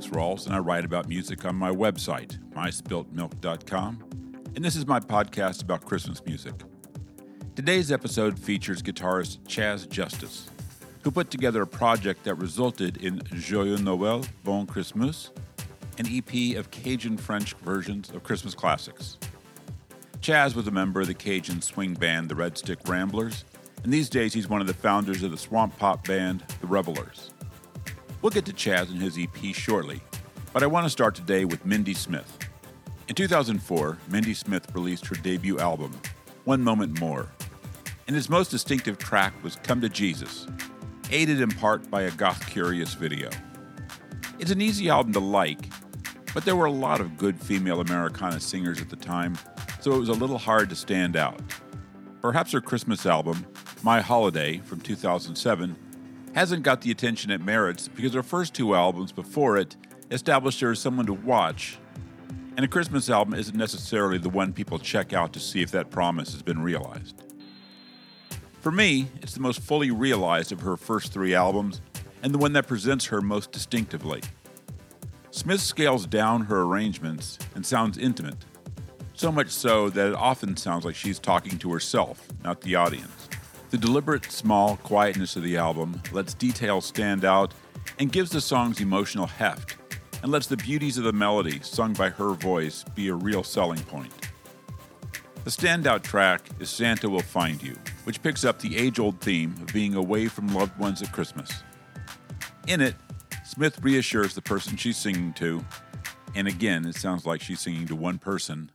Alex Rawls, and I write about music on my website, myspiltmilk.com, and this is my podcast about Christmas music. Today's episode features guitarist Chaz Justice, who put together a project that resulted in Joyeux Noël, Bon Christmas, an EP of Cajun French versions of Christmas classics. Chaz was a member of the Cajun swing band the Red Stick Ramblers, and these days he's one of the founders of the swamp pop band The Revelers. We'll get to Chaz and his EP shortly, but I want to start today with Mindy Smith. In 2004, Mindy Smith released her debut album, One Moment More, and his most distinctive track was Come to Jesus, aided in part by a goth curious video. It's an easy album to like, but there were a lot of good female Americana singers at the time, so it was a little hard to stand out. Perhaps her Christmas album, My Holiday from 2007, hasn't got the attention it merits because her first two albums before it established her as someone to watch, and a Christmas album isn't necessarily the one people check out to see if that promise has been realized. For me, it's the most fully realized of her first three albums and the one that presents her most distinctively. Smith scales down her arrangements and sounds intimate, so much so that it often sounds like she's talking to herself, not the audience. The deliberate, small quietness of the album lets details stand out and gives the songs emotional heft, and lets the beauties of the melody, sung by her voice, be a real selling point. The standout track is Santa Will Find You, which picks up the age old theme of being away from loved ones at Christmas. In it, Smith reassures the person she's singing to, and again, it sounds like she's singing to one person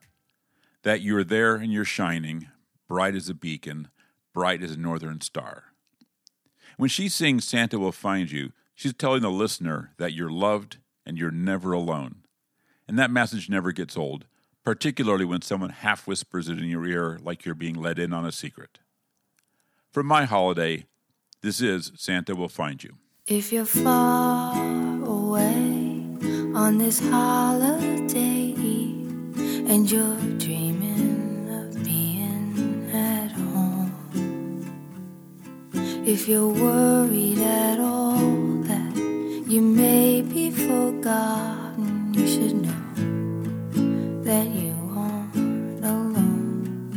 that you're there and you're shining, bright as a beacon, bright as a northern star. When she sings Santa Will Find You, she's telling the listener that you're loved and you're never alone. And that message never gets old, particularly when someone half whispers it in your ear like you're being let in on a secret. From my holiday, this is Santa Will Find You. If you're far away on this holiday and you're dreaming if you're worried at all that you may be forgotten, you should know that you aren't alone.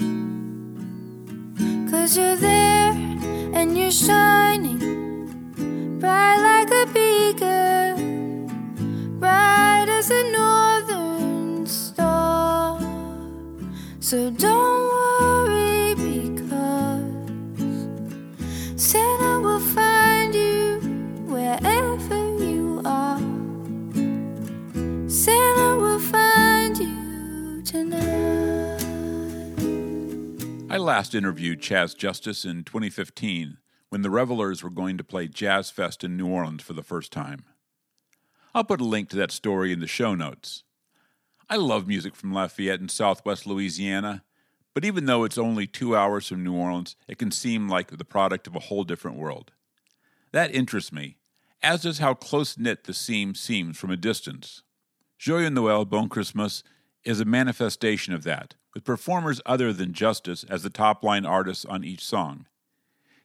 Cause you're there and you're shining bright like a beacon, bright as a northern star. So don't worry last interviewed Chaz Justice in 2015 when the Revelers were going to play Jazz Fest in New Orleans for the first time. I'll put a link to that story in the show notes. I love music from Lafayette in southwest Louisiana, but even though it's only two hours from New Orleans, it can seem like the product of a whole different world. That interests me, as does how close knit the scene seems from a distance. Joyeux Noël, Bon Christmas is a manifestation of that, with performers other than Justice as the top line artists on each song.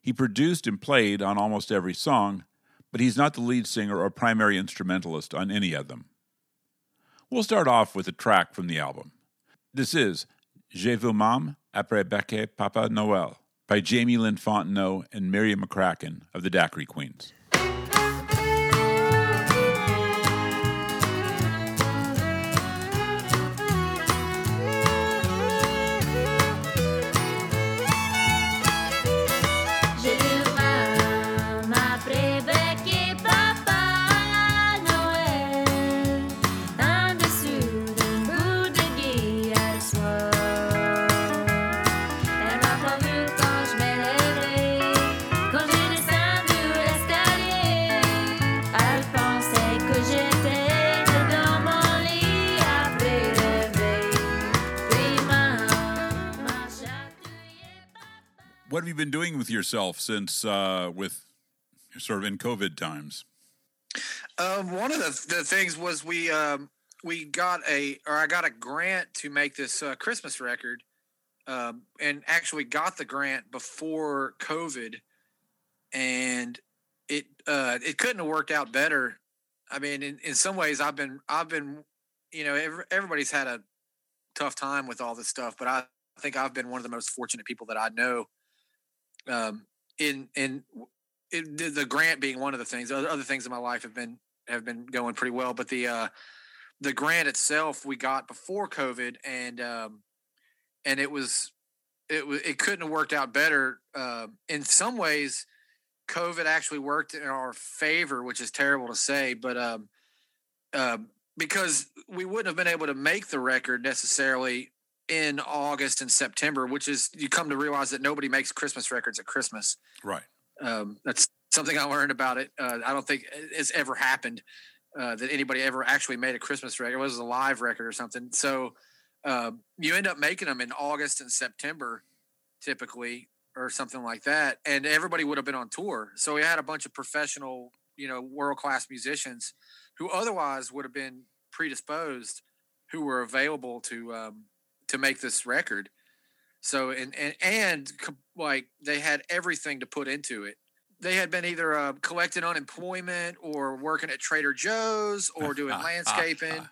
He produced and played on almost every song, but he's not the lead singer or primary instrumentalist on any of them. We'll start off with a track from the album. This is Je vous m'aime après Becquet Papa Noël by Jamie Lynn Fontenot and Miriam McCracken of the Daiquiri Queens. What have you been doing with yourself since uh, with sort of in COVID times? Um, one of the, the things was we um, we got a or I got a grant to make this uh, Christmas record, um, and actually got the grant before COVID, and it uh, it couldn't have worked out better. I mean, in, in some ways, I've been I've been you know every, everybody's had a tough time with all this stuff, but I think I've been one of the most fortunate people that I know. Um, in in the, grant being one of the things. Other, other things in my life have been have been going pretty well, but the uh, the grant itself we got before COVID, and um, and it was it was it couldn't have worked out better. Uh, in some ways, COVID actually worked in our favor, which is terrible to say, but um, uh, because we wouldn't have been able to make the record necessarily in August and September, which is you come to realize that nobody makes Christmas records at Christmas. Right. Um, that's something I learned about it. Uh, I don't think it's ever happened uh, that anybody ever actually made a Christmas record. It was a live record or something. So uh, you end up making them in August and September, typically, or something like that. And everybody would have been on tour. So we had a bunch of professional, you know, world class musicians who otherwise would have been predisposed, who were available to um, to make this record. So and and and like they had everything to put into it. They had been either uh, collecting unemployment or working at Trader Joe's or doing landscaping.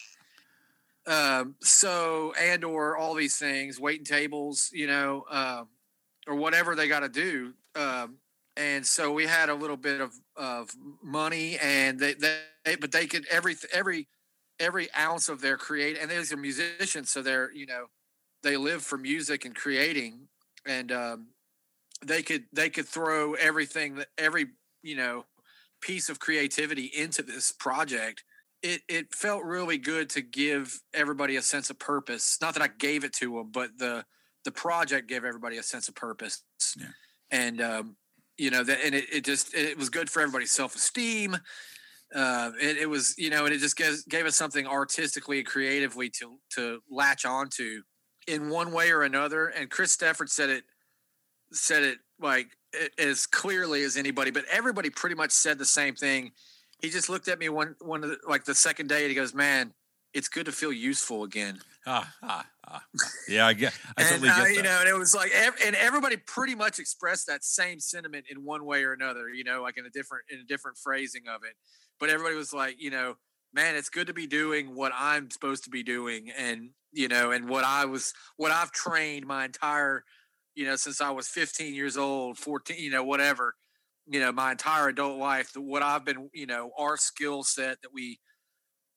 Um, so and or all these things, waiting tables, you know, um, or whatever they got to do. Um, and so we had a little bit of of money, and they, they but they could every every every ounce of their create, and they're musicians, so they're you know they live for music and creating, and um, they could they could throw everything that every you know piece of creativity into this project it it felt really good to give everybody a sense of purpose. Not that I gave it to them, but the the project gave everybody a sense of purpose. Yeah. And um, you know that, and it, it just it was good for everybody's self esteem. Uh, it, it was you know, and it just gave, gave us something artistically and creatively to to latch onto in one way or another. And Chris Stafford said it said it like as clearly as anybody, but everybody pretty much said the same thing he just looked at me one one of the, like the second day and he goes, "Man, it's good to feel useful again." Ah, ah, ah. Yeah, I get. I totally uh, get that. You know, and it was like, ev- and everybody pretty much expressed that same sentiment in one way or another. You know, like in a different in a different phrasing of it. But everybody was like, you know, man, it's good to be doing what I'm supposed to be doing, and you know, and what I was, what I've trained my entire, you know, since I was 15 years old, 14, you know, whatever you know my entire adult life what i've been you know our skill set that we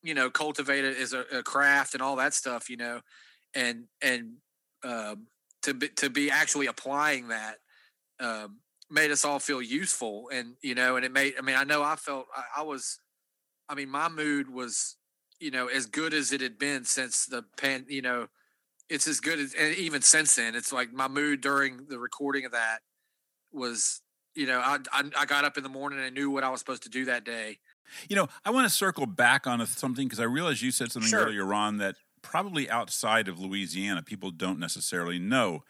you know cultivated as a, a, craft and all that stuff you know and and um, to be to be actually applying that um, made us all feel useful and you know and it made i mean i know i felt I, I was i mean my mood was you know as good as it had been since the pan you know it's as good as and even since then it's like my mood during the recording of that was you know, I, I, I got up in the morning and I knew what I was supposed to do that day. You know, I want to circle back on something because I realized you said something Sure. earlier on that probably outside of Louisiana people don't necessarily know.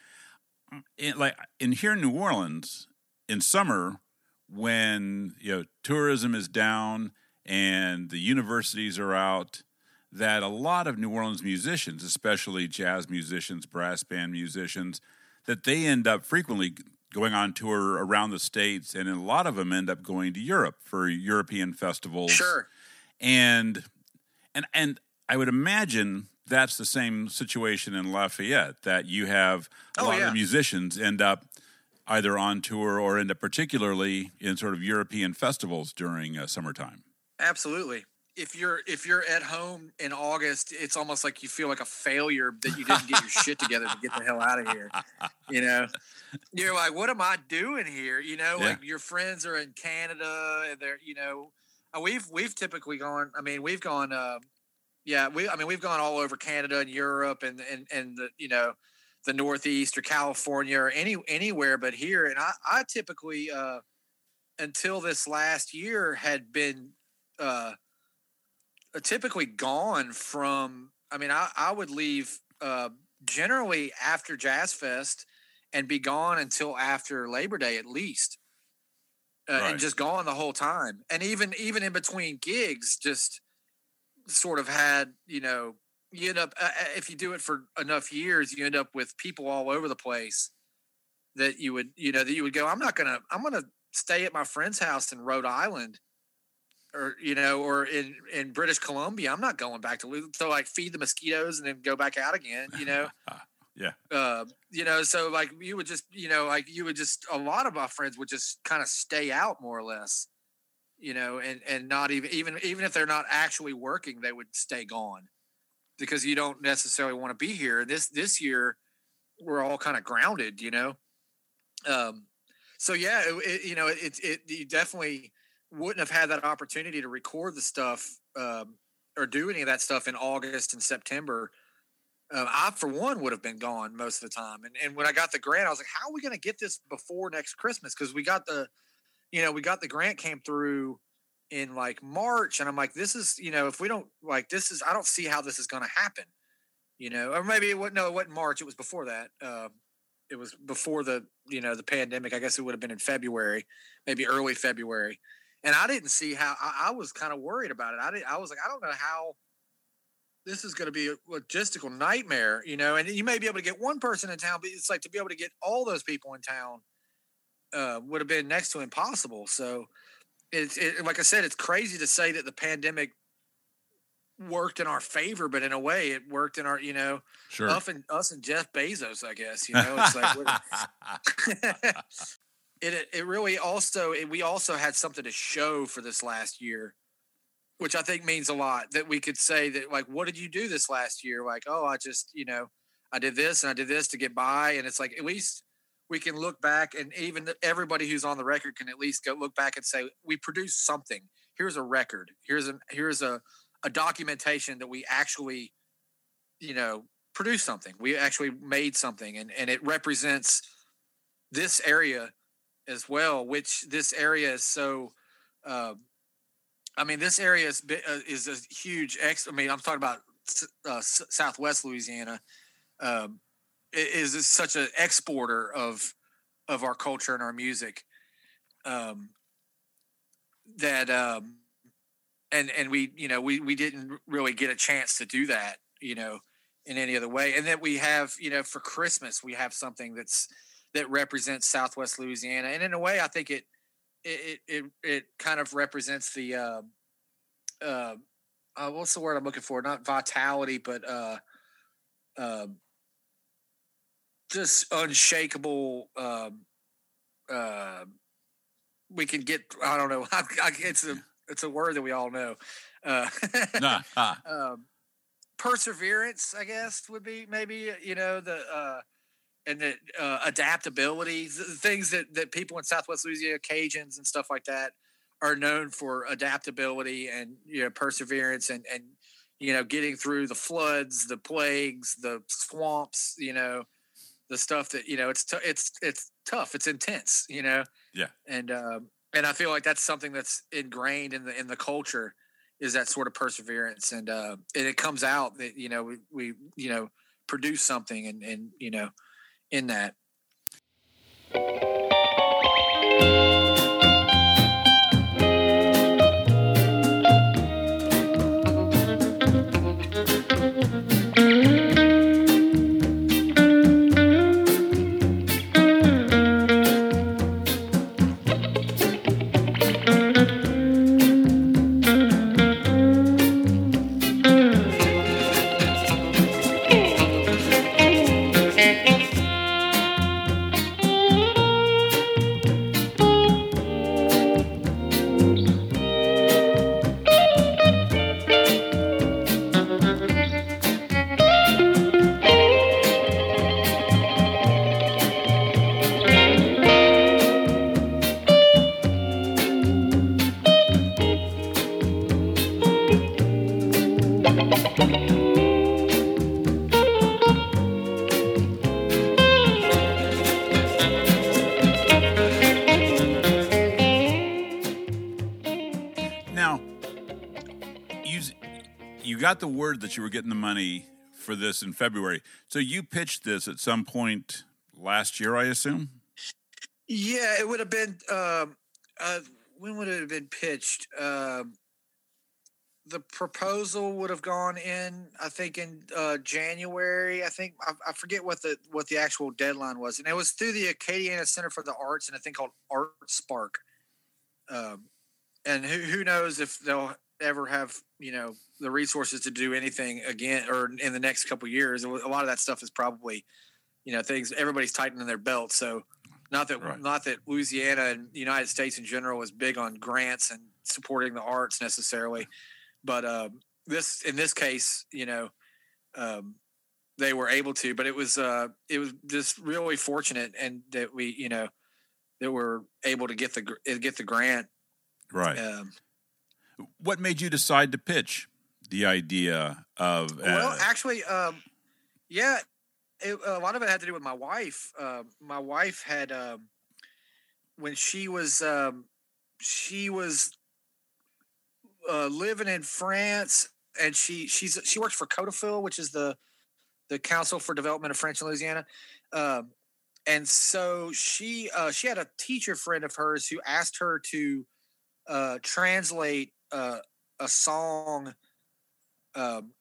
In, like in here in New Orleans, in summer, when you know tourism is down and the universities are out, that a lot of New Orleans musicians, especially jazz musicians, brass band musicians, that they end up frequently going on tour around the states, and a lot of them end up going to Europe for European festivals. Sure. and and and I would imagine that's the same situation in Lafayette that you have a Oh, lot of yeah. the musicians end up either on tour or end up particularly in sort of European festivals during uh, summertime. Absolutely. If you're if you're at home in August, it's almost like you feel like a failure that you didn't get your shit together to get the hell out of here. You know, you're like, what am I doing here? You know, Yeah. like your friends are in Canada, and they're you know, uh, we've we've typically gone. I mean, we've gone. Uh, yeah, we. I mean, we've gone all over Canada and Europe and and and the you know, the Northeast or California or any anywhere but here. And I I typically uh, until this last year had been uh, uh, typically gone from. I mean, I I would leave uh, generally after Jazz Fest and be gone until after Labor Day at least. Uh, Right. and just gone the whole time and even even in between gigs just sort of had you know you end up uh, uh, if you do it for enough years you end up with people all over the place that you would you know that you would go i'm not gonna i'm gonna stay at my friend's house in Rhode Island or you know or in in British Columbia I'm not going back to Lu- so like feed the mosquitoes and then go back out again you know? Yeah. uh you know so like you would just you know like you would just a lot of my friends would just kind of stay out more or less you know and and not even even even if they're not actually working they would stay gone because you don't necessarily want to be here. This this year we're all kind of grounded you know? Um so yeah it, it, you know it, it you definitely wouldn't have had that opportunity to record the stuff um or do any of that stuff in august and september uh, i for one would have been gone most of the time. And, and when i got the grant i was like how are we going to get this before next christmas? Because we got the you know we got the grant came through in like march and i'm like this is you know if we don't like this is i don't see how this is going to happen you know? Or maybe it wasn't no it wasn't march it was before that um it was before the you know the pandemic. I guess it would have been in february maybe early february and i didn't see how i, I was kind of worried about it i did i was like i don't know how this is going to be a logistical nightmare you know and you may be able to get one person in town but it's like to be able to get all those people in town uh, would have been next to impossible so it's it, like i said it's crazy to say that the pandemic worked in our favor but in a way it worked in our you know Sure. us and us and Jeff Bezos, I guess. You know, it's like it. It really also it, we also had something to show for this last year, which I think means a lot. That we could say that like, what did you do this last year? Like, oh, I just you know, I did this and I did this to get by, and it's like at least we can look back, and even everybody who's on the record can at least go look back and say we produced something. Here's a record. Here's a here's a a documentation that we actually you know produced something. We actually made something, and and it represents this area as well. Which this area is so. Uh, I mean, this area is uh, is a huge. Ex- I mean, I'm talking about uh, Southwest Louisiana. Um, is such an exporter of of our culture and our music. Um, that um, and and we you know we we didn't really get a chance to do that. You know in any other way. And then we have, you know, for Christmas, we have something that's that represents Southwest Louisiana. And in a way, I think it it it it kind of represents the uh, uh, uh what's the word I'm looking for? Not vitality, but uh, uh, just unshakable. Um, uh, we can get. I don't know. I, I, it's a it's a word that we all know. Uh, Nah, ah, um, perseverance, I guess, would be maybe you know the uh, and the uh, adaptability, th- things that that people in Southwest Louisiana, Cajuns and stuff like that, are known for adaptability and you know perseverance and and you know getting through the floods, the plagues, the swamps, you know, the stuff that you know it's t- it's it's tough, it's intense, you know. Yeah. and um, and I feel like that's something that's ingrained in the in the culture is that sort of perseverance and uh and it comes out that you know we, we you know produce something and and you know in that got the word that you were getting the money for this in February. So you pitched this at some point last year, I assume. yeah it would have been um uh when would it have been pitched um the proposal would have gone in i think in uh january i think I, I forget what the what the actual deadline was and it was through the acadiana center for the arts and a thing called art spark um, and who who knows if they'll ever have you know the resources to do anything again or in the next couple of years. A lot of that stuff is probably you know things everybody's tightening their belt. So not that Right. not that Louisiana and the United States in general is big on grants and supporting the arts necessarily, but um, this in this case, you know, um, they were able to. But it was uh, it was just really fortunate, and that we you know that we're able to get the get the grant. Right. Um, What made you decide to pitch the idea of? Uh, well, actually, um, yeah, it, a lot of it had to do with my wife. Uh, my wife had um, when she was um, she was uh, living in France, and she she's she works for CODOFIL, which is the the Council for Development of French in Louisiana. Um, and so she uh, she had a teacher friend of hers who asked her to uh, translate uh, a song um,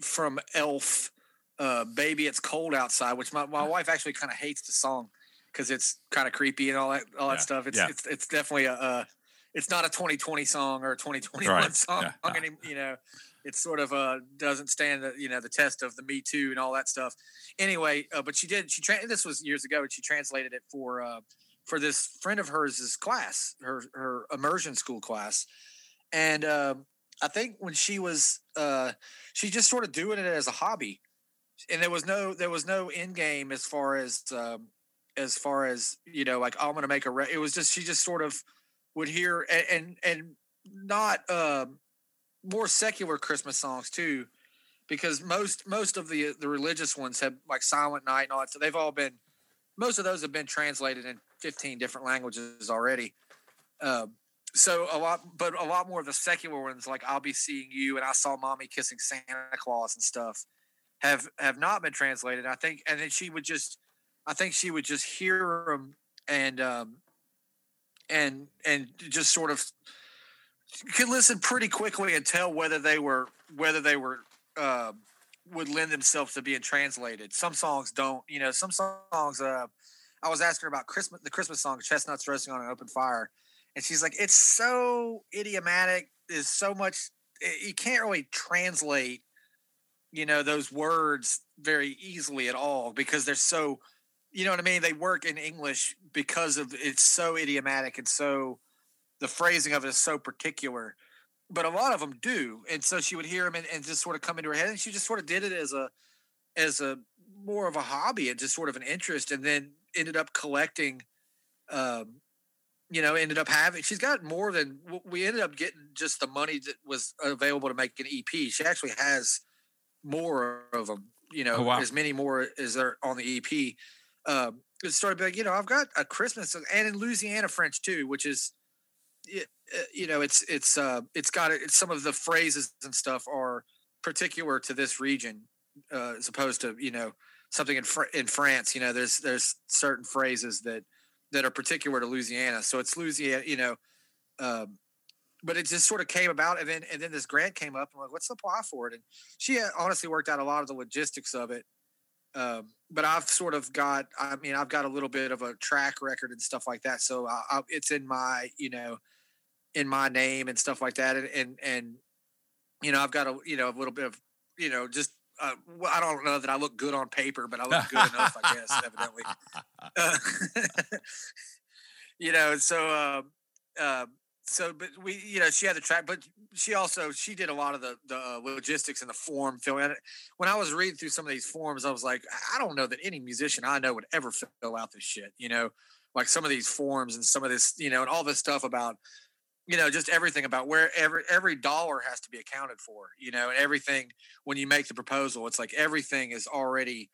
from Elf, uh, "Baby It's Cold Outside," which my, my wife actually kind of hates the song because it's kind of creepy and all that all that Yeah, stuff. It's yeah. it's it's definitely a uh, it's not a 2020 song or a 2021 Right, song. yeah. any- you know, it sort of uh doesn't stand the you know the test of the Me Too and all that stuff. Anyway, uh, but she did she tra- this was years ago and she translated it for uh, for this friend of hers' class, her her immersion school class, and um, I think when she was uh, she just sort of doing it as a hobby, and there was no there was no end game as far as um, as far as you know like oh, I'm going to make a re-. it was just she just sort of would hear and and, and not um, more secular Christmas songs too, because most most of the the religious ones have like Silent Night and all that. So they've all been most of those have been translated in 15 different languages already. Um, so a lot, but a lot more of the secular ones, like "I'll Be Seeing You" and "I Saw Mommy Kissing Santa Claus" and stuff, have have not been translated. I think, and then she would just, I think she would just hear them and um, and and just sort of could listen pretty quickly and tell whether they were whether they were uh, would lend themselves to being translated. Some songs don't, you know. Some songs. Uh, I was asking about Christmas, the Christmas song "Chestnuts Roasting on an Open Fire," and she's like, "It's so idiomatic. There's so much. eh, You can't really translate, you know, those words very easily at all because they're so, you know what I mean. They work in English because of it's so idiomatic and so." the phrasing of it is so particular, but a lot of them do. And so she would hear them and, and just sort of come into her head, and she just sort of did it as a as a more of a hobby and just sort of an interest, and then ended up collecting. Um, you know, ended up having. She's got more than we ended up getting. Just the money that was available to make an EP. She actually has more of them. You know, Oh, wow. as many more as there on the EP. Um, it started being, you know, I've got a Christmas and in Louisiana French too, which is uh, you know it's it's uh it's got it it's some of the phrases and stuff are particular to this region uh, as opposed to you know something in Fr- in France you know there's there's certain phrases that that are particular to Louisiana so it's Louisiana you know um but it just sort of came about and then and then this grant came up and I'm like what's the apply for it and she honestly worked out a lot of the logistics of it um, but I've sort of got, I mean, I've got a little bit of a track record and stuff like that. So I, I, it's in my, you know, in my name and stuff like that. And, and, and, you know, I've got a, you know, a little bit of, you know, just, uh, well, I don't know that I look good on paper, but I look good enough, I guess, evidently. Uh, you know, so, um, um, so, but we, you know, she had the track, but she also she did a lot of the the uh, logistics and the form filling. When I was reading through some of these forms, I was like, I don't know that any musician I know would ever fill out this shit. You know, like some of these forms and some of this, you know, and all this stuff about, you know, just everything about where every every dollar has to be accounted for. You know, and everything when you make the proposal, it's like everything is already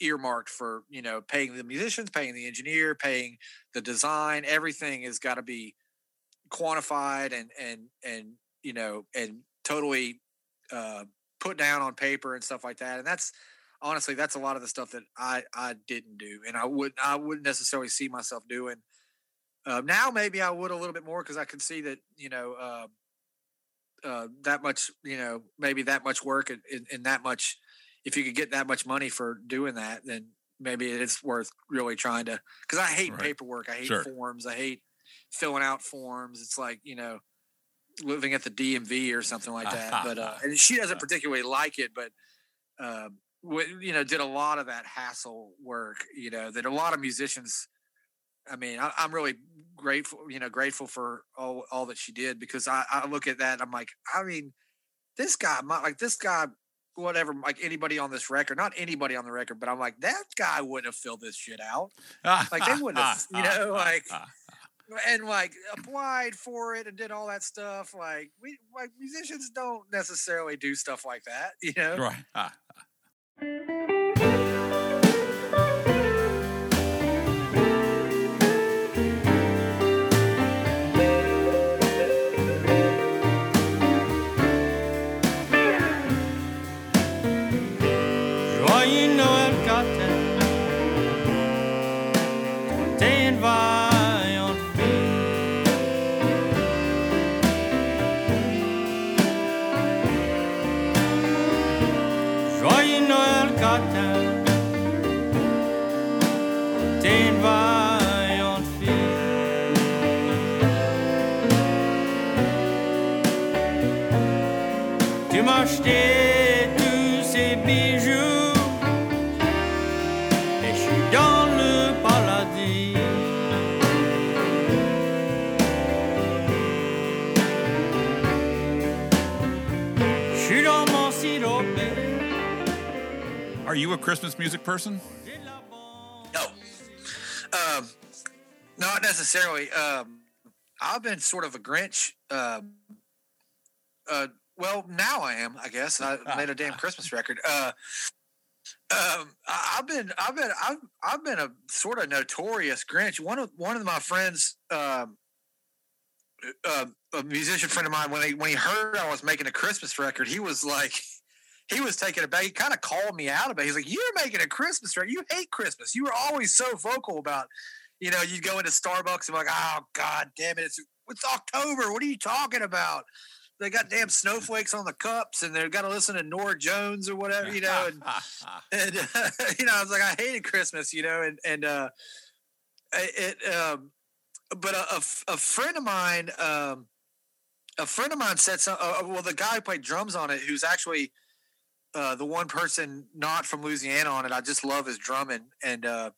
earmarked for you know paying the musicians, paying the engineer, paying the design. Everything has got to be quantified and and and you know and totally uh, put down on paper and stuff like that. And that's honestly that's a lot of the stuff that I I didn't do, and I wouldn't I wouldn't necessarily see myself doing. Uh, now maybe I would a little bit more because I can see that you know uh, uh, that much you know maybe that much work and, and, and that much if you could get that much money for doing that then maybe it's worth really trying to because I hate Right. paperwork I hate Sure. forms I hate filling out forms. It's like you know living at the DMV or something like that. but uh, and she doesn't particularly like it, but uh, w- you know, did a lot of that hassle work. You know, that a lot of musicians. I mean, I, I'm really grateful. You know, grateful for all all that she did because I, I look at that. I'm like, I mean, this guy, my, like this guy, whatever, like anybody on this record, not anybody on the record, but I'm like, that guy wouldn't have filled this shit out. Like, they wouldn't have, you know, like- and like applied for it and did all that stuff. Like we like musicians don't necessarily do stuff like that, you know. right. you a Christmas music person? No, um, not necessarily. Um, I've been sort of a Grinch. Um, uh, well, now I am. I guess I made a damn Christmas record. Uh, um, I've been, I've been, I've, I've been a sort of notorious Grinch. One of one of my friends, um, uh, a musician friend of mine, when he when he heard I was making a Christmas record, he was like, he was taken aback. He kind of called me out about. it. He's like, "You're making a Christmas record. You hate Christmas. You were always so vocal about." You know, you go into Starbucks and be like, "Oh God damn it! It's it's October. What are you talking about?" They got damn snowflakes on the cups, and they've got to listen to Norah Jones or whatever. You know, and and uh, you know, I was like, I hated Christmas, you know, and and uh, it, um, but a friend of mine, um, a friend of mine said some. Uh, well, the guy who played drums on it, who's actually uh, the one person not from Louisiana on it, I just love his drumming, and uh,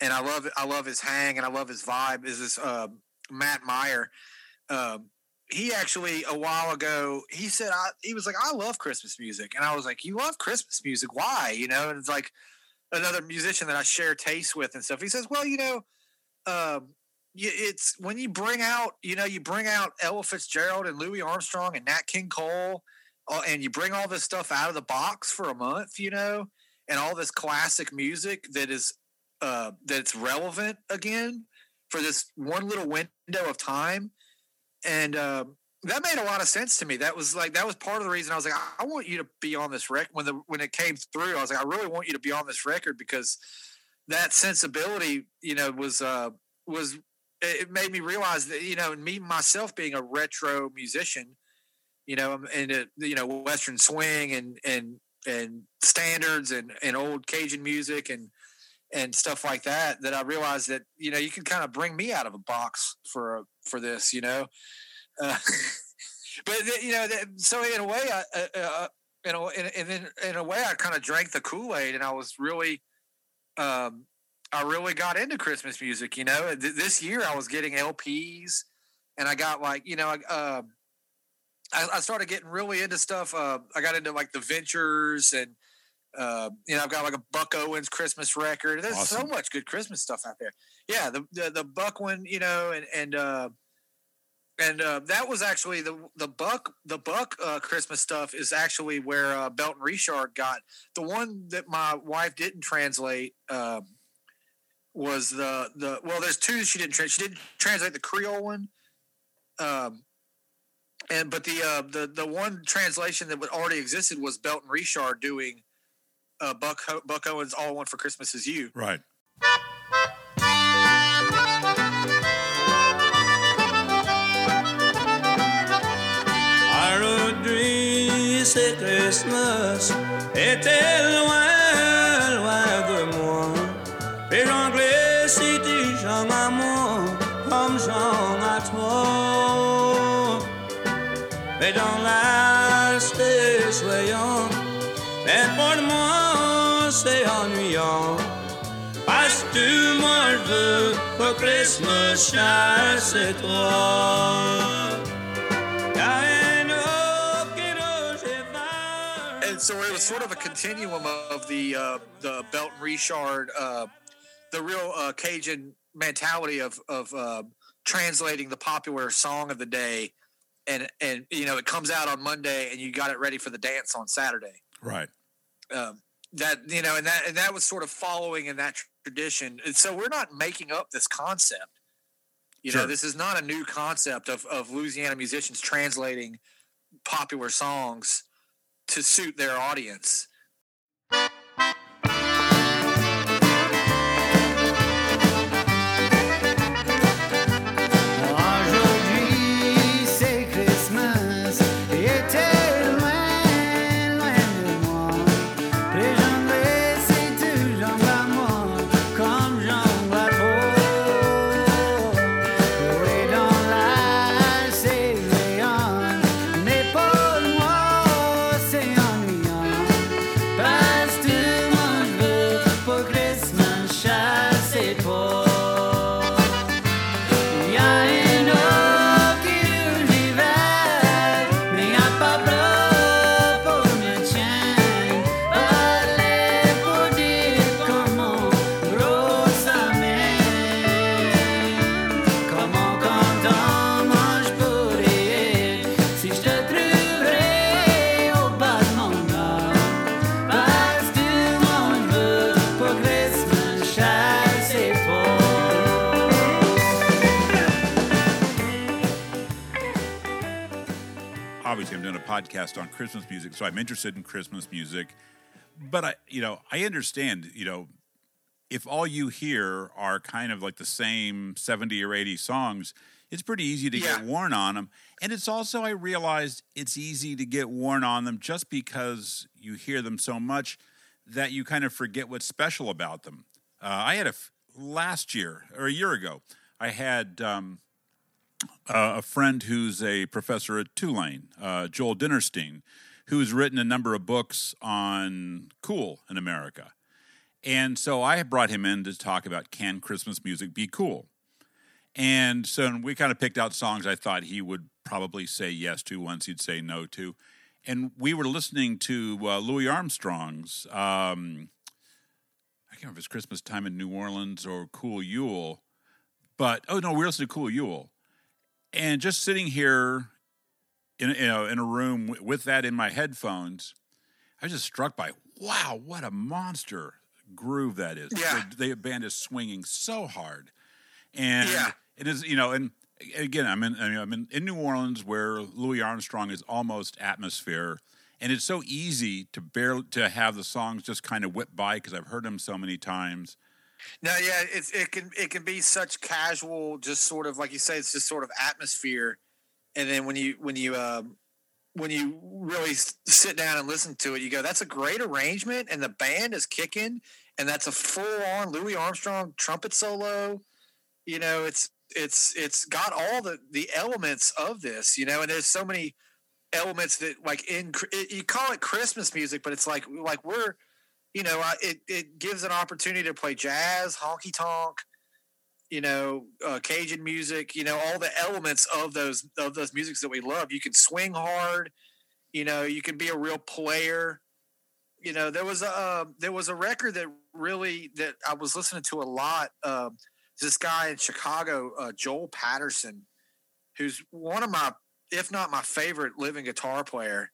and I love I love his hang, and I love his vibe. Is this uh, Matt Meyer? Um, he actually a while ago he said I, he was like I love Christmas music, and I was like, you love Christmas music? Why? You know, and it's like another musician that I share tastes with and stuff. He says, well, you know, um, it's when you bring out, you know, you bring out Ella Fitzgerald and Louis Armstrong and Nat King Cole, and you bring all this stuff out of the box for a month, you know, and all this classic music that is uh, that's relevant again for this one little window of time and um, that made a lot of sense to me. That was like that was part of the reason I was like, I, I want you to be on this record. When the when it came through, I was like, I really want you to be on this record because that sensibility, you know, was uh was it made me realize that you know, me myself being a retro musician, you know, um, and it, you know, Western swing and and and standards and and old Cajun music and and stuff like that that I realized that you know you can kind of bring me out of a box for for this you know? Uh, but you know so in a way I uh, uh, in a, in, in, a way I kind of drank the Kool-Aid and I was really um I really got into Christmas music you know? Th- this year I was getting LPs and I got like you know uh, I, I started getting really into stuff uh, I got into like the Ventures and uh, you know, I've got like a Buck Owens Christmas record. There's so much good Christmas stuff out there. Yeah, the the, the Buck one, you know, and and uh, and uh, that was actually the the Buck the Buck uh, Christmas stuff is actually where uh, Belton Richard got the one that my wife didn't translate. Um, was the the well? There's two she didn't translate. She didn't translate the Creole one. Um, and but the uh, the the one translation that already existed was Belton Richard doing uh, Buck Ho- Buck Owens "All I Want for Christmas Is You." Right. I would dream c'est Christmas était loin, Parce que moi, veux pour Christmas, c'est toi. Y'a un autre qui nous sépare. and so it was sort of a continuum of the uh, the Belton Richard, uh, the real uh, Cajun mentality of of uh, translating the popular song of the day, and and you know it comes out on Monday, and you got it ready for the dance on Saturday. Right. Um, that you know, and that and that was sort of following in that tradition. And so we're not making up this concept. You know, this is not a new concept of of Louisiana musicians translating popular songs to suit their audience. Podcast on Christmas music, so I'm interested in Christmas music. But I, you know, I understand, you know, if all you hear are kind of like the same 70 or 80 songs, it's pretty easy to get worn on them. And it's also, I realized it's easy to get worn on them just because you hear them so much that you kind of forget what's special about them. Uh, I had a f- last year or a year ago, I had um, uh, a friend who's a professor at Tulane, uh, Joel Dinerstein, who's written a number of books on cool in America. And so I brought him in to talk about can Christmas music be cool? And so we kind of picked out songs I thought he would probably say yes to, ones he'd say no to. And we were listening to uh, Louis Armstrong's, um, I can't remember if it's Christmas Time in New Orleans or Cool Yule, but oh no, we were listening to Cool Yule and just sitting here in you know in a room w- with that in my headphones, I was just struck by wow, what a monster groove that is. Yeah. the, the band is swinging so hard, and Yeah. it is you know and again I'm in I mean, I'm in, in New Orleans where Louis Armstrong is almost atmosphere. And it's so easy to bear to have the songs just kind of whip by because I've heard them so many times. No, yeah, it's it can it can be such casual, just sort of like you say, it's just sort of atmosphere. And then when you when you um, when you really sit down and listen to it, you go, "That's a great arrangement," and the band is kicking, and that's a full on Louis Armstrong trumpet solo. You know, it's it's it's got all the the elements of this. You know, and there's so many elements that like in you call it Christmas music, but it's like like we're you know, I, it it gives an opportunity to play jazz, honky tonk, you know, uh, Cajun music, you know, all the elements of those of those musics that we love. You can swing hard, you know, you can be a real player. You know, there was a uh, there was a record that really that I was listening to a lot. Uh, this guy in Chicago, uh, Joel Paterson, who's one of my, if not my favorite living guitar player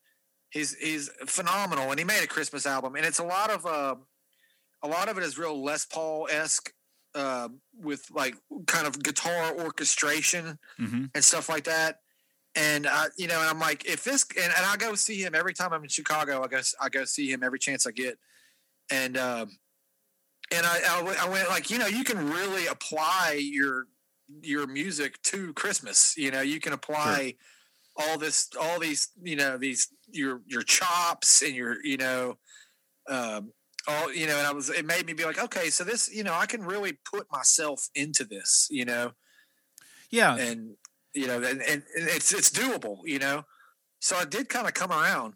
he's he's phenomenal and he made a christmas album and it's a lot of uh a lot of it is real les paul esque uh with like kind of guitar orchestration Mm-hmm. and stuff like that. And uh you know and i'm like if this and, and i go see him every time i'm in chicago i go i go see him every chance i get. And um and I, I went- I went like you know you can really apply your your music to christmas you know you can apply all this all these you know these your your chops and your you know um all you know and i was it made me be like okay so this you know i can really put myself into this you know Yeah, and you know, and, and it's it's doable, you know. So I did kind of come around.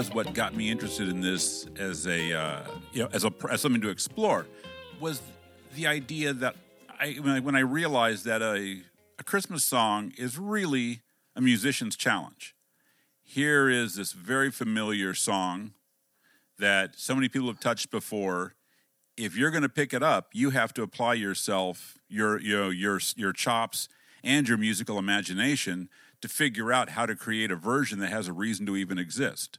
Was what got me interested in this as a uh, you know as a as something to explore was the idea that I when I, when I realized that a a Christmas song is really a musician's challenge. Here is this very familiar song that so many people have touched before. If you're going to pick it up, you have to apply yourself, your you know your your chops and your musical imagination to figure out how to create a version that has a reason to even exist.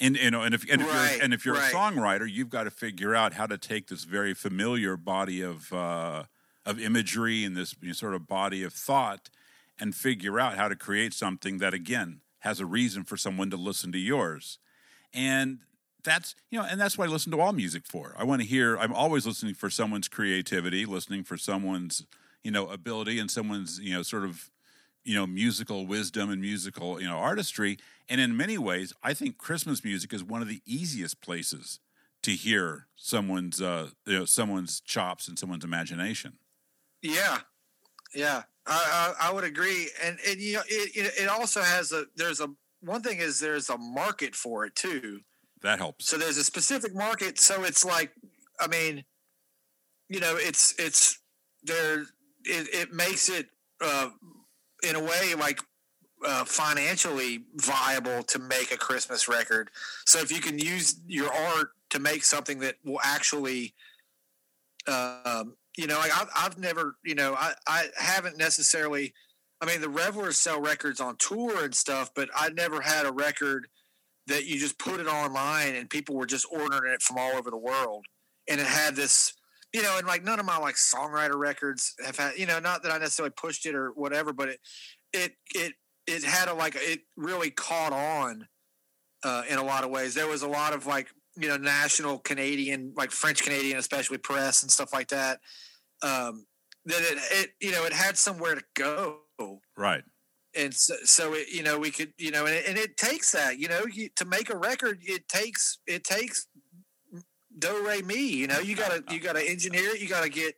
And you know, and if and if Right, you're and if you're right. a songwriter, you've got to figure out how to take this very familiar body of uh, of imagery and this you know, sort of body of thought, and figure out how to create something that again has a reason for someone to listen to yours. And that's you know, and that's what I listen to all music for. I want to hear. I'm always listening for someone's creativity, listening for someone's you know ability and someone's you know sort of you know musical wisdom and musical you know artistry. And in many ways, I think Christmas music is one of the easiest places to hear someone's uh, you know someone's chops and someone's imagination. Yeah, yeah, I I, I would agree, and and you know it, it also has a there's a one thing is there's a market for it too. That helps. So there's a specific market. So it's like, I mean, you know, it's it's there. It, it makes it uh, in a way like uh, financially viable to make a Christmas record. So if you can use your art to make something that will actually, um, you know, like I've, I've never, you know, I, I haven't necessarily. I mean, the revelers sell records on tour and stuff, but I never had a record that you just put it online and people were just ordering it from all over the world. And it had this, you know, and like none of my like songwriter records have had, you know, not that I necessarily pushed it or whatever, but it, it, it, it had a like, it really caught on uh, in a lot of ways. There was a lot of like, you know, national Canadian, like French Canadian, especially press and stuff like that. Um, that it, it, you know, it had somewhere to go Right. and so, so it, you know we could you know and it, and it takes that you know you, to make a record it takes it takes do re mi you know you gotta you gotta engineer it you gotta get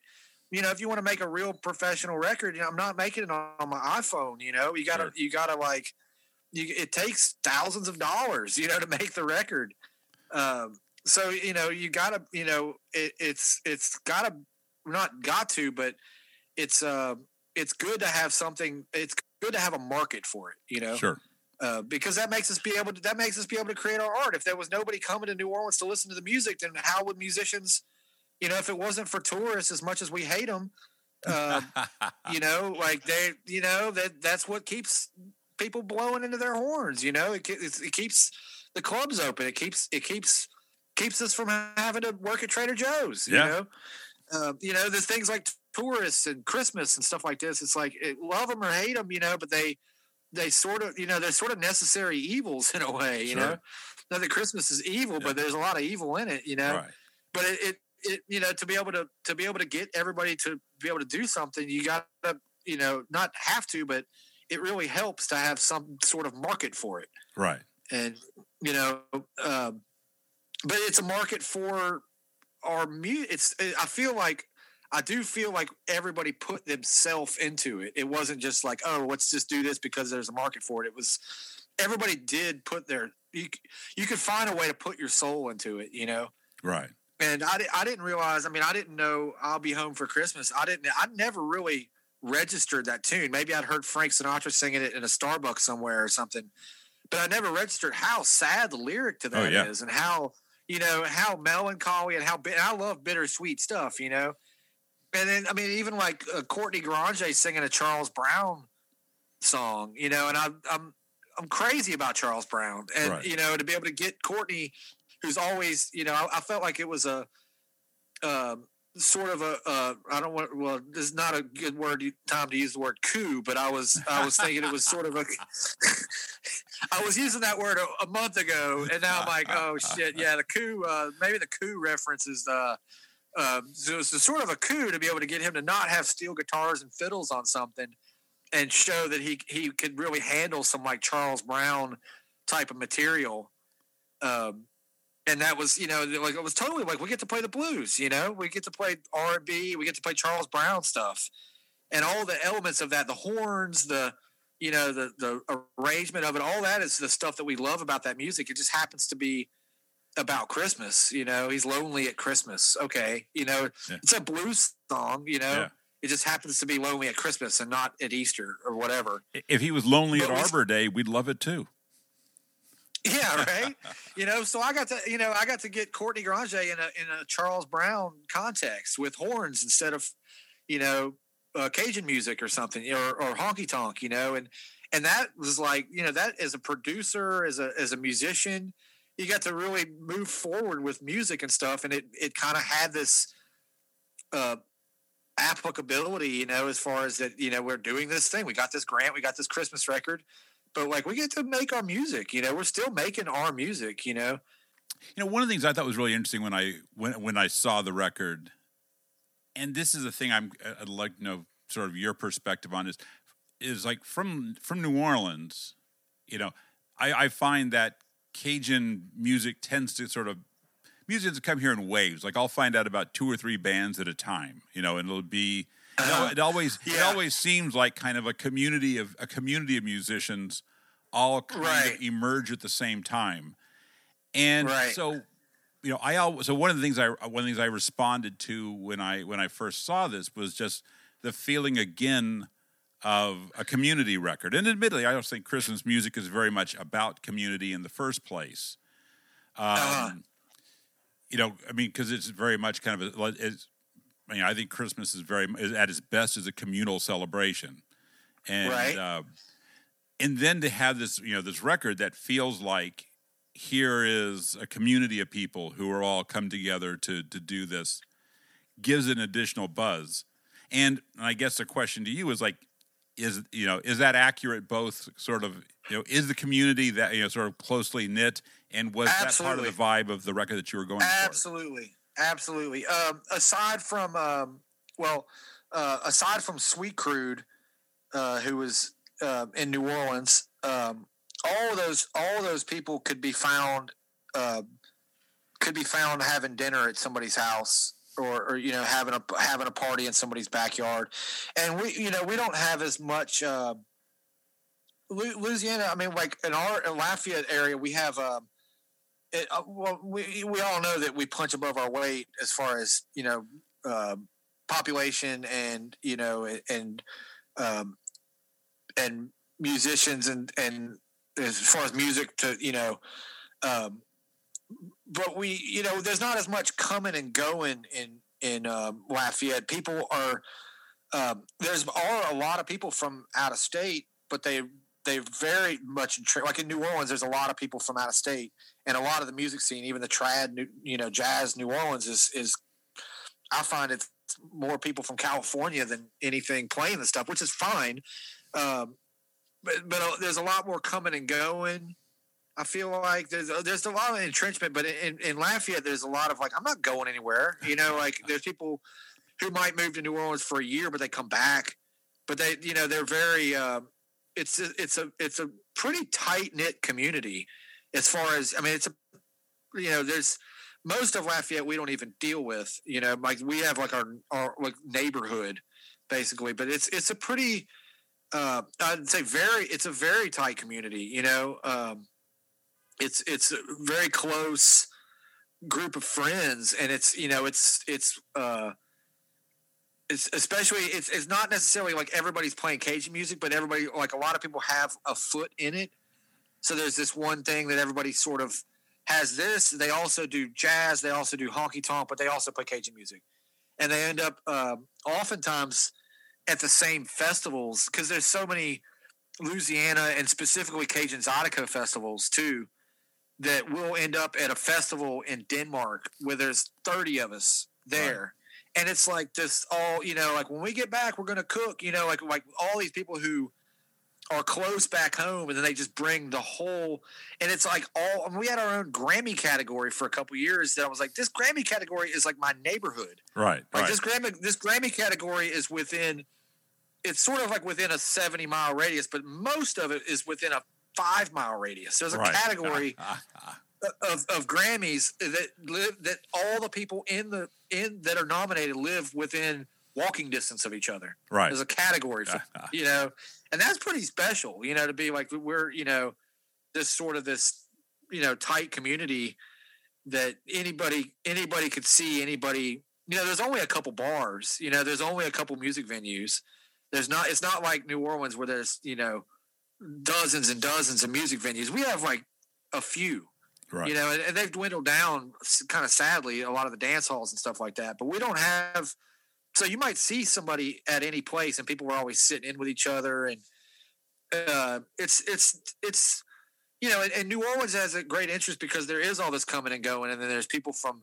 you know if you want to make a real professional record you know i'm not making it on, on my iphone you know you gotta Sure. you gotta like you, it takes thousands of dollars you know to make the record um so you know you gotta you know it, it's it's gotta not got to but it's uh it's good to have something it's good to have a market for it you know Sure. uh, because that makes us be able to that makes us be able to create our art if there was nobody coming to new orleans to listen to the music then how would musicians you know if it wasn't for tourists as much as we hate them uh, you know like they you know that that's what keeps people blowing into their horns you know? It, it's- it keeps the clubs open. It keeps it keeps keeps us from having to work at trader joe's Yeah. you know? Uh, you know there's things like tourists and christmas and stuff like this. It's like it, love them or hate them you know but they they sort of you know they're sort of necessary evils in a way you Sure. know not that christmas is evil but there's a lot of evil in it you know? Right. but it, it you know to be able to to be able to get everybody to be able to do something you got to you know not have to but it really helps to have some sort of market for it Right. and you know um, but it's a market for our mu it's i feel like i do feel like everybody put themselves into it it wasn't just like oh let's just do this because there's a market for it it was everybody did put their you, you could find a way to put your soul into it you know Right. And I, I didn't realize i mean i didn't know i'll be home for christmas i didn't i never really registered that tune maybe i'd heard frank sinatra singing it in a starbucks somewhere or something but i never registered how sad the lyric to Oh, that is, yeah. and how you know how melancholy and how bit. I love bittersweet stuff, you know. And then I mean, even like uh, Courtney Granger singing a Charles Brown song, you know, and I'm I'm I'm crazy about Charles Brown, and Right. you know, to be able to get Courtney, who's always, you know, I, I felt like it was a. Um, sort of a uh, I don't want well this is not a good word time to use the word coup but I was I was thinking it was sort of a I was using that word a, a month ago and now I'm like oh shit yeah the coup uh, maybe the coup reference is uh, um, so it's a sort of a coup to be able to get him to not have steel guitars and fiddles on something and show that he he could really handle some like Charles Brown type of material um, and that was you know like it was totally like we get to play the blues you know? We get to play r&b we get to play charles brown stuff. And all the elements of that the horns the you know the the arrangement of it all that is the stuff that we love about that music. It just happens to be about christmas you know? He's lonely at christmas. Okay. You know Yeah. it's a blues song you know? Yeah. it just happens to be lonely at christmas and not at easter or whatever. If he was lonely at But we- Arbor Day, we'd love it too. Yeah, right. you know, so I got to, you know, I got to get Courtney Granger in a in a Charles Brown context with horns instead of, you know, uh, Cajun music or something, or or honky tonk, you know, and and that was like, you know, that as a producer, as a as a musician, you got to really move forward with music and stuff, and it it kind of had this. Uh, applicability you know as far as that you know we're doing this thing we got this grant we got this christmas record but like we get to make our music you know we're still making our music you know You know, one of the things I thought was really interesting when I when when I saw the record, and this is the thing I'm I'd like to know sort of your perspective on is is like from from New Orleans, you know, I, I find that Cajun music tends to sort of musicians come here in waves. Like I'll find out about two or three bands at a time, you know, and it'll be you know, it always it always seems like kind of a community of a community of musicians all kind Right. of emerge at the same time. And Right. so, you know, I al- so one of the things I one of the things I responded to when I when I first saw this was just the feeling again of a community record. And admittedly, I don't think Christmas music is very much about community in the first place. Um, Uh-huh. You know, I mean, because it's very much kind of a, it's, I mean, I think Christmas is very is at its best as a communal celebration, and Right. uh, and then to have this you know this record that feels like here is a community of people who are all come together to to do this gives it an additional buzz. And i guess the question to you is like is you know is that accurate both sort of you know is the community that you know sort of closely knit and was that part of the vibe of the record that you were going for absolutely. Um aside from um well uh aside from sweet crude uh who was uh, in new orleans um all those all those people could be found uh could be found having dinner at somebody's house or, or you know having a having a party in somebody's backyard. And we you know we don't have as much uh louisiana i mean like in our in lafayette area we have um it, uh, well, we we all know that we punch above our weight as far as you know uh, population and you know and um, and musicians and and as far as music to you know um, but we you know there's not as much coming and going in in um, Lafayette. People are um, there's are a lot of people from out of state but they they very much like in New Orleans there's a lot of people from out of state and a lot of the music scene, even the trad, you know, jazz New Orleans is is. I find it's more people from California than anything playing the stuff, which is fine. Um, but but uh, there's a lot more coming and going. I feel like there's there's a lot of entrenchment, but in, in Lafayette there's a lot of like I'm not going anywhere. You know, like there's people who might move to New Orleans for a year, but they come back. But they, you know, they're very. Um, it's a, it's a it's a pretty tight knit community as far as I mean, it's a you know, there's most of Lafayette we don't even deal with. You know, like we have like our our like neighborhood basically, but it's it's a pretty uh, I'd say very it's a very tight community. You know, um, it's it's a very close group of friends, and it's you know it's it's. Uh, it's especially it's, it's not necessarily like everybody's playing Cajun music, but everybody like a lot of people have a foot in it. So there's this one thing that everybody sort of has this. They also do jazz. They also do honky tonk, but they also play Cajun music, and they end up um, oftentimes at the same festivals because there's so many Louisiana and specifically Cajun Zydeco festivals too that we'll end up at a festival in Denmark where there's 30 of us there. And it's like this all, you know, like when we get back, we're going to cook, you know, like, like all these people who are close back home and then they just bring the whole, and it's like all, I mean, we had our own Grammy category for a couple years that I was like, this Grammy category is like my neighborhood. Right. Like right. this Grammy, this Grammy category is within. It's sort of like within a seventy mile radius, but most of it is within a five mile radius. There's a Right. category of, of Grammys that live that all the people in the in that are nominated live within walking distance of each other. right. There's a category for you know, and that's pretty special. You know, to be like we're you know this sort of this you know tight community that anybody anybody could see anybody. You know, there's only a couple bars. You know, there's only a couple music venues. There's not. It's not like New Orleans where there's you know dozens and dozens of music venues. We have like a few right. you know, and, they've dwindled down kind of sadly a lot of the dance halls and stuff like that. But we don't have. So you might see somebody at any place, and people were always sitting in with each other, and uh, it's it's it's you know, and, and New Orleans has a great interest because there is all this coming and going, and then there's people from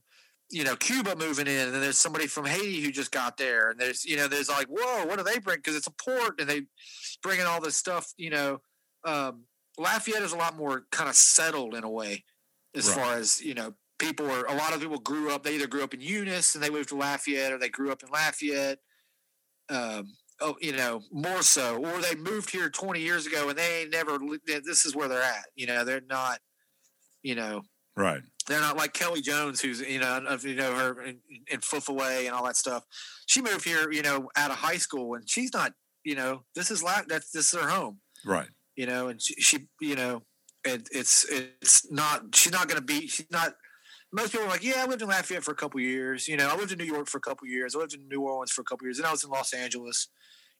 you know Cuba moving in, and then there's somebody from Haiti who just got there, and there's you know there's like whoa, what do they bring? Because it's a port, and they bring in all this stuff. You know, um, Lafayette is a lot more kind of settled in a way as Right. far as you know people are a lot of people grew up they either grew up in eunice and they moved to lafayette or they grew up in lafayette um, oh you know more so or they moved here 20 years ago and they never this is where they're at you know they're not you know right. they're not like Kelly Jones, who's you know, I don't know if you know her in, in Feufollet and all that stuff. She moved here, you know, out of high school, and she's not, you know, this is la- that's this is her home, Right. you know, and she, she you know, it, it's it's not she's not going to be she's not. Most people are like, yeah, I lived in Lafayette for a couple years. You know, I lived in New York for a couple years. I lived in New Orleans for a couple years, and I was in Los Angeles.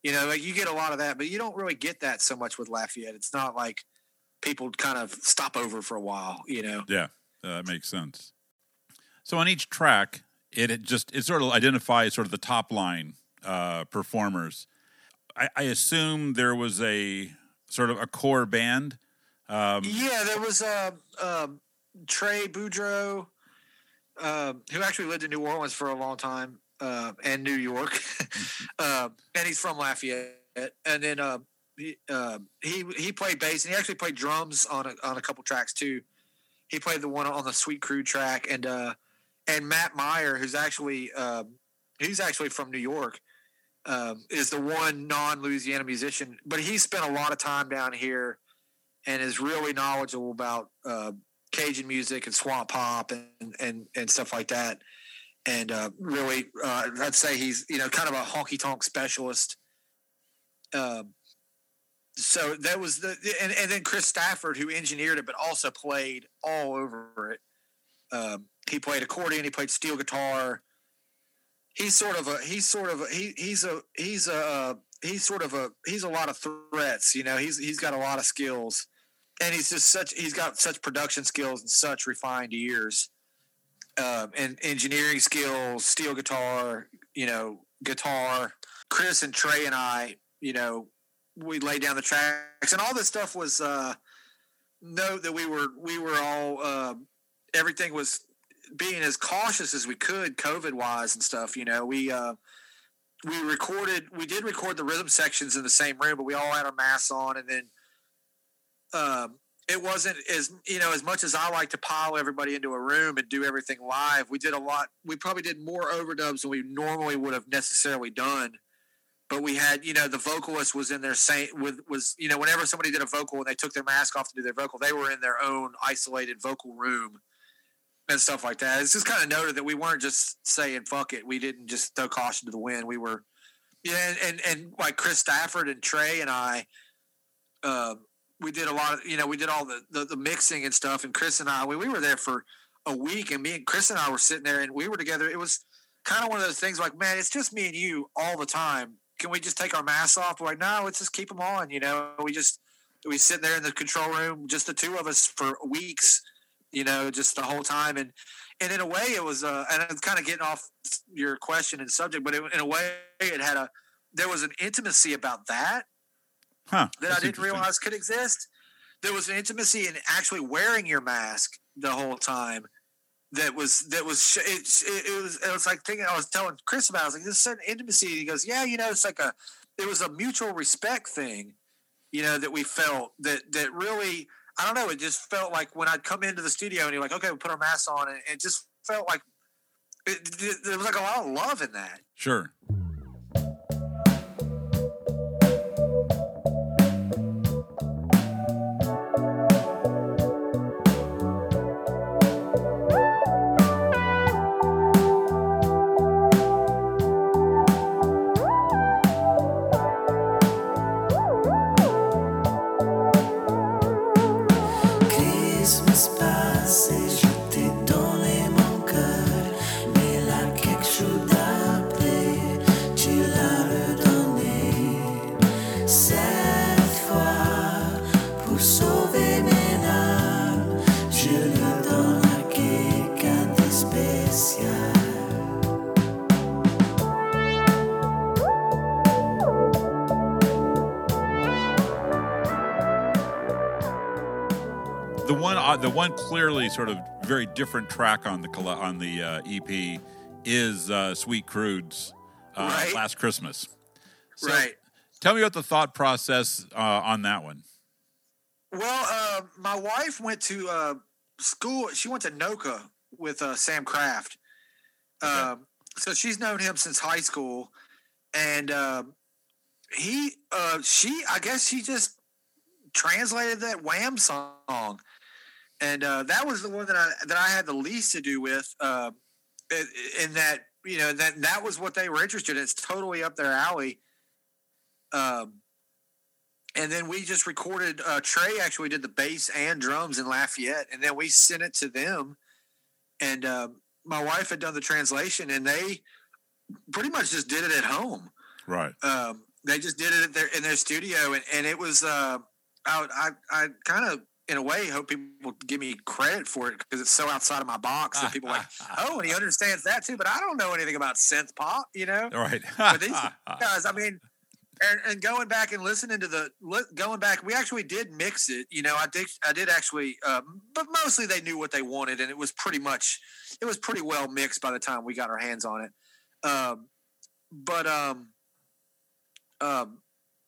You know, like you get a lot of that, but you don't really get that so much with Lafayette. It's not like people kind of stop over for a while. You know, Yeah, uh, that makes sense. So on each track, it, it just it sort of identifies sort of the top line uh, performers. I, I assume there was a sort of a core band. Um, Yeah, there was uh, uh, Trey Boudreau, uh, who actually lived in New Orleans for a long time and New York, and he's from Lafayette. And then he, he he played bass and he actually played drums on a, on a couple tracks too. He played the one on the Sweet Crude track, and uh, and Matt Meyer, who's actually um, he's actually from New York, um, is the one non Louisiana musician, but he spent a lot of time down here and is really knowledgeable about uh, Cajun music and swamp pop and, and, and stuff like that. And uh, really, uh, I'd say he's you know kind of a honky tonk specialist. Um, so that was the and, and then Chris Stafford who engineered it, but also played all over it. Um, he played accordion, he played steel guitar. He's sort of a he's sort of a, he he's a he's a he's sort of a he's a lot of threats. You know, he's he's got a lot of skills, and he's just such he's got such production skills and such refined ears, um, and engineering skills, steel guitar, you know, guitar. Chris and Trey and I, you know, we laid down the tracks, and all this stuff was uh, note that we were we were all uh, everything was being as cautious as we could COVID wise and stuff. You know, we uh, we recorded we did record the rhythm sections in the same room, but we all had our masks on, and then um, it wasn't as you know as much as I like to pile everybody into a room and do everything live. We did a lot. We probably did more overdubs than we normally would have necessarily done. But we had, you know, the vocalist was in their saying, with was, you know, whenever somebody did a vocal and they took their mask off to do their vocal, they were in their own isolated vocal room and stuff like that. It's just kind of noted that we weren't just saying fuck it. We didn't just throw caution to the wind. We were, yeah, and and, and like Chris Stafford and Trey and I, um, we did a lot of, you know, we did all the, the the mixing and stuff. And Chris and I, we we were there for a week, and me and Chris and I were sitting there, and we were together. It was kind of one of those things like, man, it's just me and you all the time. Can we just take our masks off? We're like, no, let's just keep them on. You know, we just we sit there in the control room, just the two of us for weeks you know, just the whole time. And and in a way, it was, uh, and it's kind of getting off your question and subject, but it, in a way, it had a there was an intimacy about that Huh. that I didn't realize could exist. There was an intimacy in actually wearing your mask the whole time. That was that was it, it, it was it was like thinking I was telling Chris about. it. I was like, "This is an intimacy." He goes, "Yeah, you know, it's like a it was a mutual respect thing, you know, that we felt that that really I don't know. It just felt like when I'd come into the studio and you're like, okay, we put our masks on, and it just felt like it, it, there was like a lot of love in that. Sure. Clearly sort of very different track on the on the uh, EP is uh, Sweet Crude's uh, Right. Last Christmas. So, right. Tell me about the thought process uh, on that one. Well, uh, my wife went to uh, school. She went to NOCCA with uh, Sam Craft. Um, so she's known him since high school, and um he, uh, she, I guess she just translated that Wham song, and uh, that was the one that I that I had the least to do with. Uh, in, that, you know, that that was what they were interested in. It's totally up their alley. Um, and then we just recorded. Uh, Trey actually did the bass and drums in Lafayette, and then we sent it to them. And uh, my wife had done the translation, and they pretty much just did it at home. Right. Um, they just did it at their, in their studio, and, and it was. Uh, I I, I kind of, in a way, hope people give me credit for it because it's so outside of my box that people are like, oh, and he understands that too. But I don't know anything about synth pop, you know Right. but these guys, I mean, and, and going back and listening to the going back, we actually did mix it. You know, I did, I did actually, um, but mostly they knew what they wanted, and it was pretty much, it was pretty well mixed by the time we got our hands on it. Um, but um, um,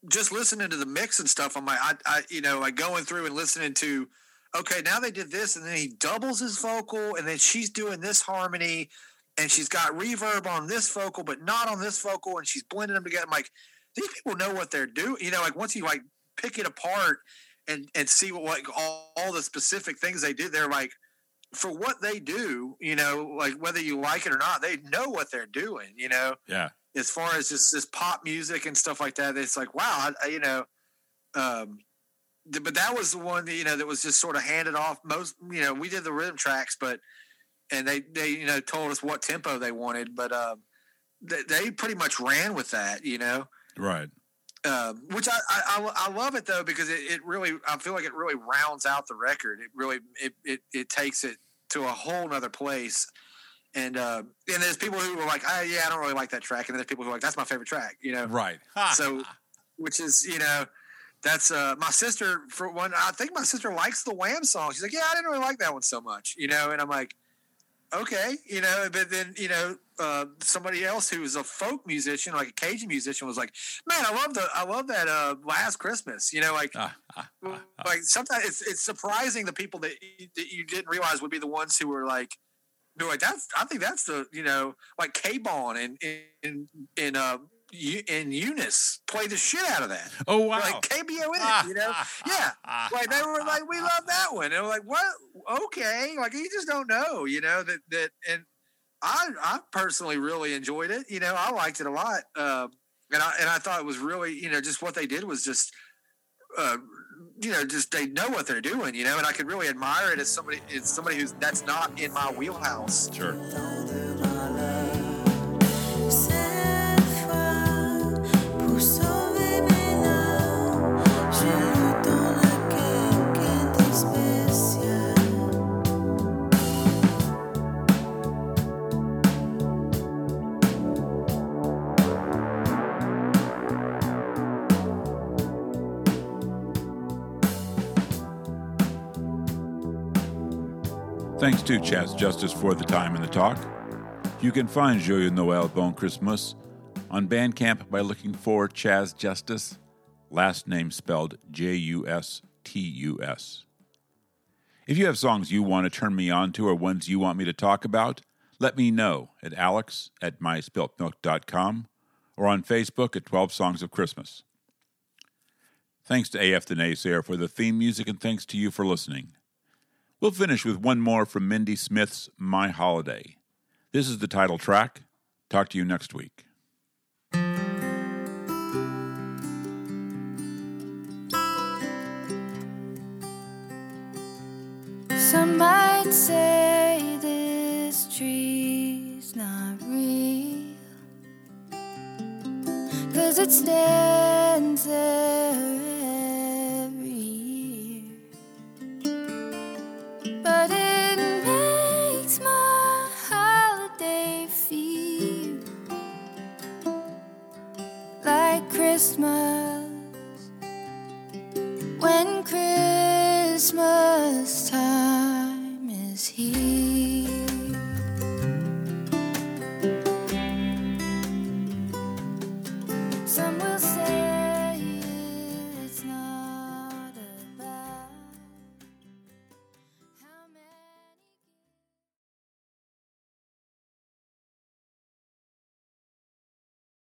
just listening to the mix and stuff, I'm like, I, I, you know, like going through and listening to, okay, now they did this, and then he doubles his vocal, and then she's doing this harmony, and she's got reverb on this vocal, but not on this vocal, and she's blending them together. I'm like, these people know what they're doing. You know, like once you like pick it apart and and see what like all, all the specific things they did, they're like, for what they do, you know, like whether you like it or not, they know what they're doing. You know, yeah. As far as just this pop music and stuff like that, it's like, wow, I, you know, um, th- but that was the one that, you know, that was just sort of handed off most, you know, we did the rhythm tracks, but, and they, they, you know, told us what tempo they wanted, but, um, they, they pretty much ran with that, you know, Right. um, which I, I, I, love it though, because it, it really, I feel like it really rounds out the record. It really, it, it, it takes it to a whole nother place. And, uh, and there's people who were like, oh, yeah, I don't really like that track. And then there's people who are like, that's my favorite track, you know? Right. So, which is, you know, that's uh, my sister for one. I think my sister likes the Wham song. She's like, yeah, I didn't really like that one so much, you know. And I'm like, okay, you know. But then, you know, uh, somebody else who's a folk musician, like a Cajun musician, was like, man, I love the, I love that uh, Last Christmas, you know, like. Like sometimes it's it's surprising the people that you, that you didn't realize would be the ones who were like, like that's I think that's the you know like KBON and in in uh in Eunice play the shit out of that oh wow. like KBO in it, you know? Ah, ah, ah, yeah. Like they were like, we love that one. And we're like, what? Okay. Like you just don't know, you know, that, that, and I, I personally really enjoyed it. You know, I liked it a lot. Um, and I, and I thought it was really, you know, just what they did was just, uh, you know, just they know what they're doing, you know, and I could really admire it as somebody, as somebody who's that's not in my wheelhouse. Sure. Thanks to Chaz Justus for the time and the talk. You can find Joyeux Noël Bon Christmas on Bandcamp by looking for Chaz Justus, last name spelled J U S T U S. If you have songs you want to turn me on to or ones you want me to talk about, let me know at alex at myspiltmilk.com or on Facebook at 12 Songs of Christmas. Thanks to AF the Naysayer for the theme music, and thanks to you for listening. We'll finish with one more from Mindy Smith's My Holiday. This is the title track. Talk to you next week. Some might say this tree's not real. Cause it stands there Christmas. When Christmas